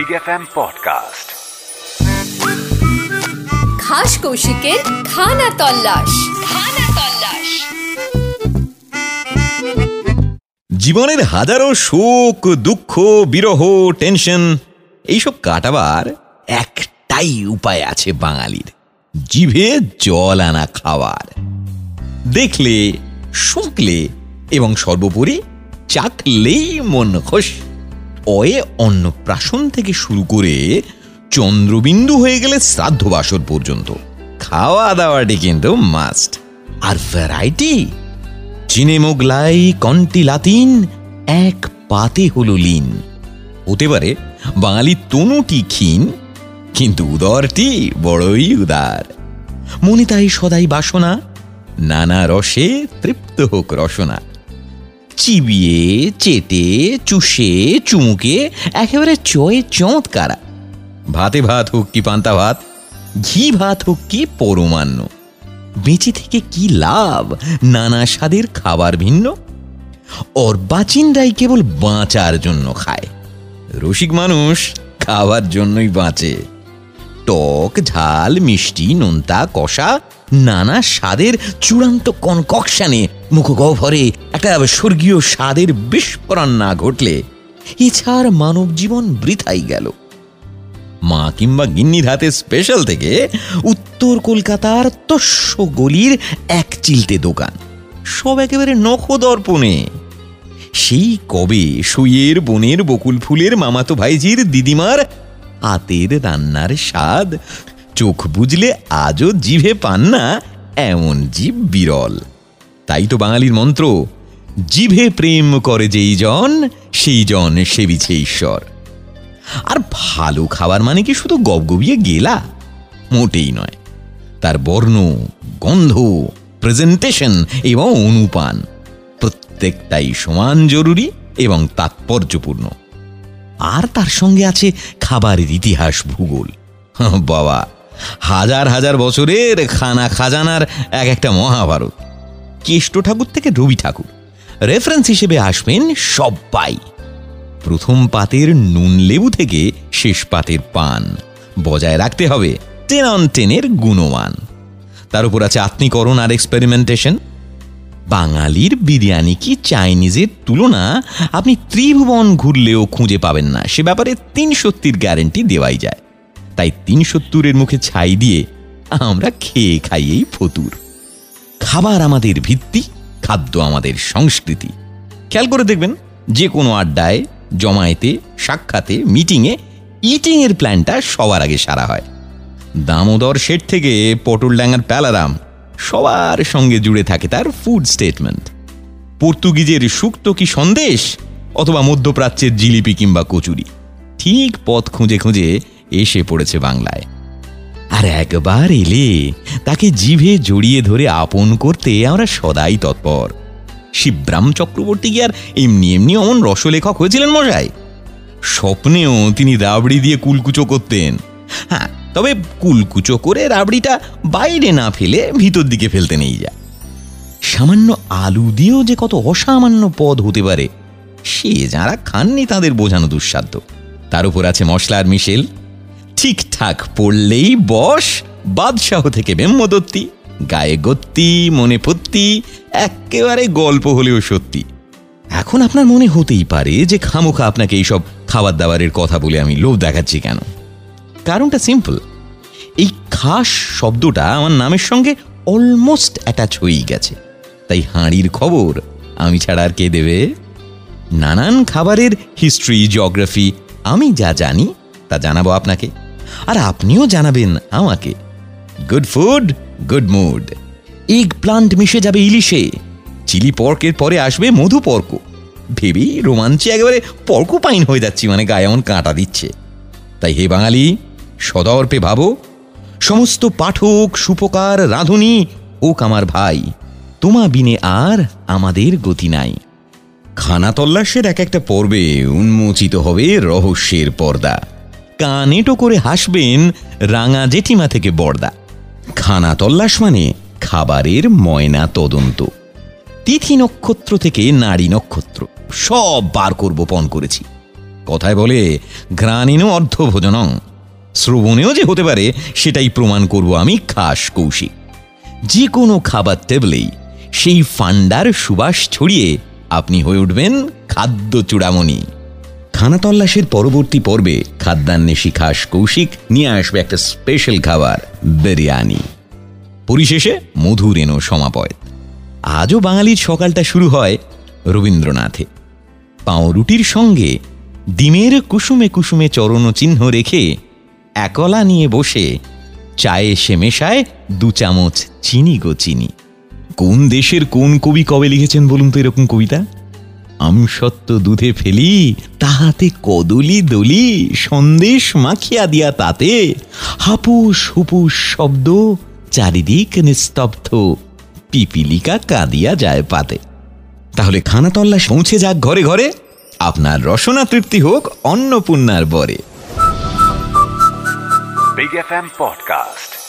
Big F M podcast খাস কৌশিকের খানা তল্লাশ খানা তল্লাশ জীবনের হাজারো শোক দুঃখ বিরহ টেনশন এইসব কাটাবার একটাই উপায় আছে বাঙালির জিভে জল আনা খাওয়ার দেখলে শুকলে এবং সর্বোপরি চাকলেই মন খুশ অয়ে অন্নপ্রাশন থেকে শুরু করে চন্দ্রবিন্দু হয়ে গেলে শ্রাদ্ধ বাসর পর্যন্ত। খাওয়া দাওয়াটি কিন্তু মাস্ট আর ভ্যারাইটি চিনে মোগলাই, কন্টি লাতিন, এক পাতে হলো লিন। হতে পারে বাঙালি তনুটি ক্ষীণ, কিন্তু উদরটি বড়ই উদার। মনে তাই সদাই বাসনা, নানা রসে তৃপ্ত হোক রসনা। চিবিয়ে, চেটে, চুষে, চুমুকে, একেবারে চয়ে চমৎকারা। ভাতে ভাত হোক কি পান্তা ভাত, ঘি ভাত হোক কি পরমান্ন। বেঁচে থেকে কি লাভ, নানা স্বাদের খাবার ভিন্ন? অর্বাচীনরাই কেবল বাঁচার জন্য খায়। রসিক মানুষ খাওয়ার জন্যই বাঁচে। টক, ঝাল, মিষ্টি, নোনতা, কষা, নানা স্বাদের চূড়ান্ত কনকশানে মুখগহ্বরে একটা স্বর্গীয় স্বাদের বিস্ফোরণ না ঘটলে এছাড় মানব জীবন বৃথাই গেল। মা কিংবা গিন্নির হাতে স্পেশাল থেকে উত্তর কলকাতার তস্য গলির এক চিলতে দোকান। সব একেবারে নখদর্পণে। সেই কবে সুইয়ের, বনের, বকুল ফুলের, মামাতো ভাইজির, দিদিমার হাতের রান্নার স্বাদ, চোখ বুঝলে আজও জিভে পান না এমন জীব বিরল। তাই তো বাঙালির মন্ত্র, জিভে প্রেম করে যেই জন, সেই জন সেবিছে ঈশ্বর। আর ভালো খাবার মানে কি শুধু গবগবিয়ে গেলা? মোটেই নয়। তার বর্ণ, গন্ধ প্রেজেন্টেশন এবং অনুপান প্রত্যেকটাই সমান জরুরি এবং তাৎপর্যপূর্ণ। আর তার সঙ্গে আছে খাবারের ইতিহাস ভূগোল। বাবা, হাজার হাজার বছরের খানা খাজানার এক একটা মহাভারত। কেষ্ট ঠাকুর থেকে রবি ঠাকুর। রেফারেন্স হিসেবে আসবেন সব্বাই। প্রথম পাতের নুন লেবু থেকে শেষ পাতের পান। বজায় রাখতে হবে টেন অন টেনের গুণমান। তার উপর আছে আত্মীকরণ আর এক্সপেরিমেন্টেশন বাঙালির বিরিয়ানি কি চাইনিজের তুলনা? আপনি ত্রিভুবন ঘুরলেও খুঁজে পাবেন না। সে ব্যাপারে তিন সত্যির গ্যারেন্টি দেওয়াই যায়। তাই তিন সত্তরের মুখে ছাই দিয়ে আমরা খেয়ে খাইয়েই ফতুর। খাবার আমাদের ভিত্তি, খাদ্য আমাদের সংস্কৃতি। খেয়াল করে দেখবেন, যে কোনো আড্ডায়, জমায়েতে, সাক্ষাতে, মিটিংয়ে ইটিংয়ের প্ল্যানটা সবার আগে সারা হয়। দামোদর শেঠ থেকে পটল পটলডাঙ্গার প্যালারাম সবার সঙ্গে জুড়ে থাকে তার ফুড স্টেটমেন্ট পর্তুগিজের সুক্ত কি সন্দেশ অথবা মধ্যপ্রাচ্যের জিলিপি কিংবা কচুরি। ঠিক পথ খুঁজে খুঁজে এসে পড়েছে বাংলায়। আর একবার এলে তাকে জিভে জড়িয়ে ধরে আপন করতে আমরা সদাই তৎপর। শিবরাম চক্রবর্তী কি আর এমনি এমনি অমন রসলেখক হয়েছিলেন মশাই? স্বপ্নেও তিনি রাবড়ি দিয়ে কুলকুচো করতেন। হ্যাঁ তবে কুলকুচো করে রাবড়িটা বাইরে না ফেলে ভিতর দিকে ফেলতে নেই যা। সামান্য আলু দিয়েও যে কত অসামান্য পদ হতে পারে, সে যারা খাননি তাদের বোঝানো দুঃসাধ্য। তার উপর আছে মশলার মিশেল। ঠিকঠাক পড়লেই বস, বাদশাহ থেকে ব্রহ্মদত্তি গায়ে গত্তি, মনে পত্তি একেবারে গল্প হলেও সত্যি। এখন আপনার মনে হতেই পারে যে খামোখা আপনাকে এইসব খাবার দাবারের কথা বলে আমি লোভ দেখাচ্ছি কেন? কারণটা সিম্পল এই খাস শব্দটা আমার নামের সঙ্গে অলমোস্ট অ্যাটাচ হয়েই গেছে। তাই হাঁড়ির খবর আমি ছাড়া আর কে দেবে? নানান খাবারের হিস্ট্রি জিওগ্রাফি আমি যা জানি তা জানাব আপনাকে। আর আপনিও জানাবেন আমাকে। Good food good mood eggplant মিশে যাবে ইলিশে। চিলি পর্কের পরে আসবে মধু পর্ক ভেবেই রোমাঞ্চে একেবারে পর্ক পাইন হয়ে যাচ্ছি মানে গায়ে এমন কাঁটা দিচ্ছে। তাই হে বাঙালি, সদর্পে ভাবো, সমস্ত পাঠক, সুপকার, রাঁধুনি, ওক আমার ভাই, তোমা বিনে আর আমাদের গতি নাই। খানা তল্লাশের এক একটা পর্বে উন্মোচিত হবে রহস্যের পর্দা। কানেটো করে হাসবেন রাঙা জেঠিমা থেকে বর্দা। খানা তল্লাশ মানে খাবারের ময়না তদন্ত। তিথি নক্ষত্র থেকে নারী নক্ষত্র, সব বার করব পণ করেছি। কথায় বলে, ঘ্রাণীন অর্ধভোজনং। শ্রবণেও যে হতে পারে, সেটাই প্রমাণ করব আমি খাস কৌশিক। যে কোনো খাবার টেবলেই সেই ফান্ডার সুবাস ছড়িয়ে আপনি হয়ে উঠবেন খাদ্য চূড়ামণি। খানা তল্লাশের পরবর্তী পর্বে খাদ্যান্বেষী খাস কৌশিক নিয়ে আসবে একটা স্পেশাল খাবার, বিরিয়ানি। পরিশেষে মধুর এনো সমাপয়। আজও বাঙালির সকালটা শুরু হয় রবীন্দ্রনাথে। পাউরুটির সঙ্গে ডিমের কুসুমে কুসুমে চরণ চিহ্ন রেখে একলা নিয়ে বসে চায়ে সে মেশায় দু চামচ চিনি গো চিনি। কোন দেশের কোন কবি কবে লিখেছেন বলুন তো এরকম কবিতা? আমসত্ব দুধে ফেলি, তাহাতে কদলি দলি, সন্দেশ মাখিয়া দিয়া তাতে হাপুস হুপুস শব্দ চারিদিক নিস্তব্ধ, পিপিলিকা কাঁদিয়া যায় পাতে তাহলে খানা তল্লাশ পৌঁছে যাক ঘরে ঘরে, আপনার রসনা তৃপ্তি হোক অন্নপূর্ণার বরে Podcast.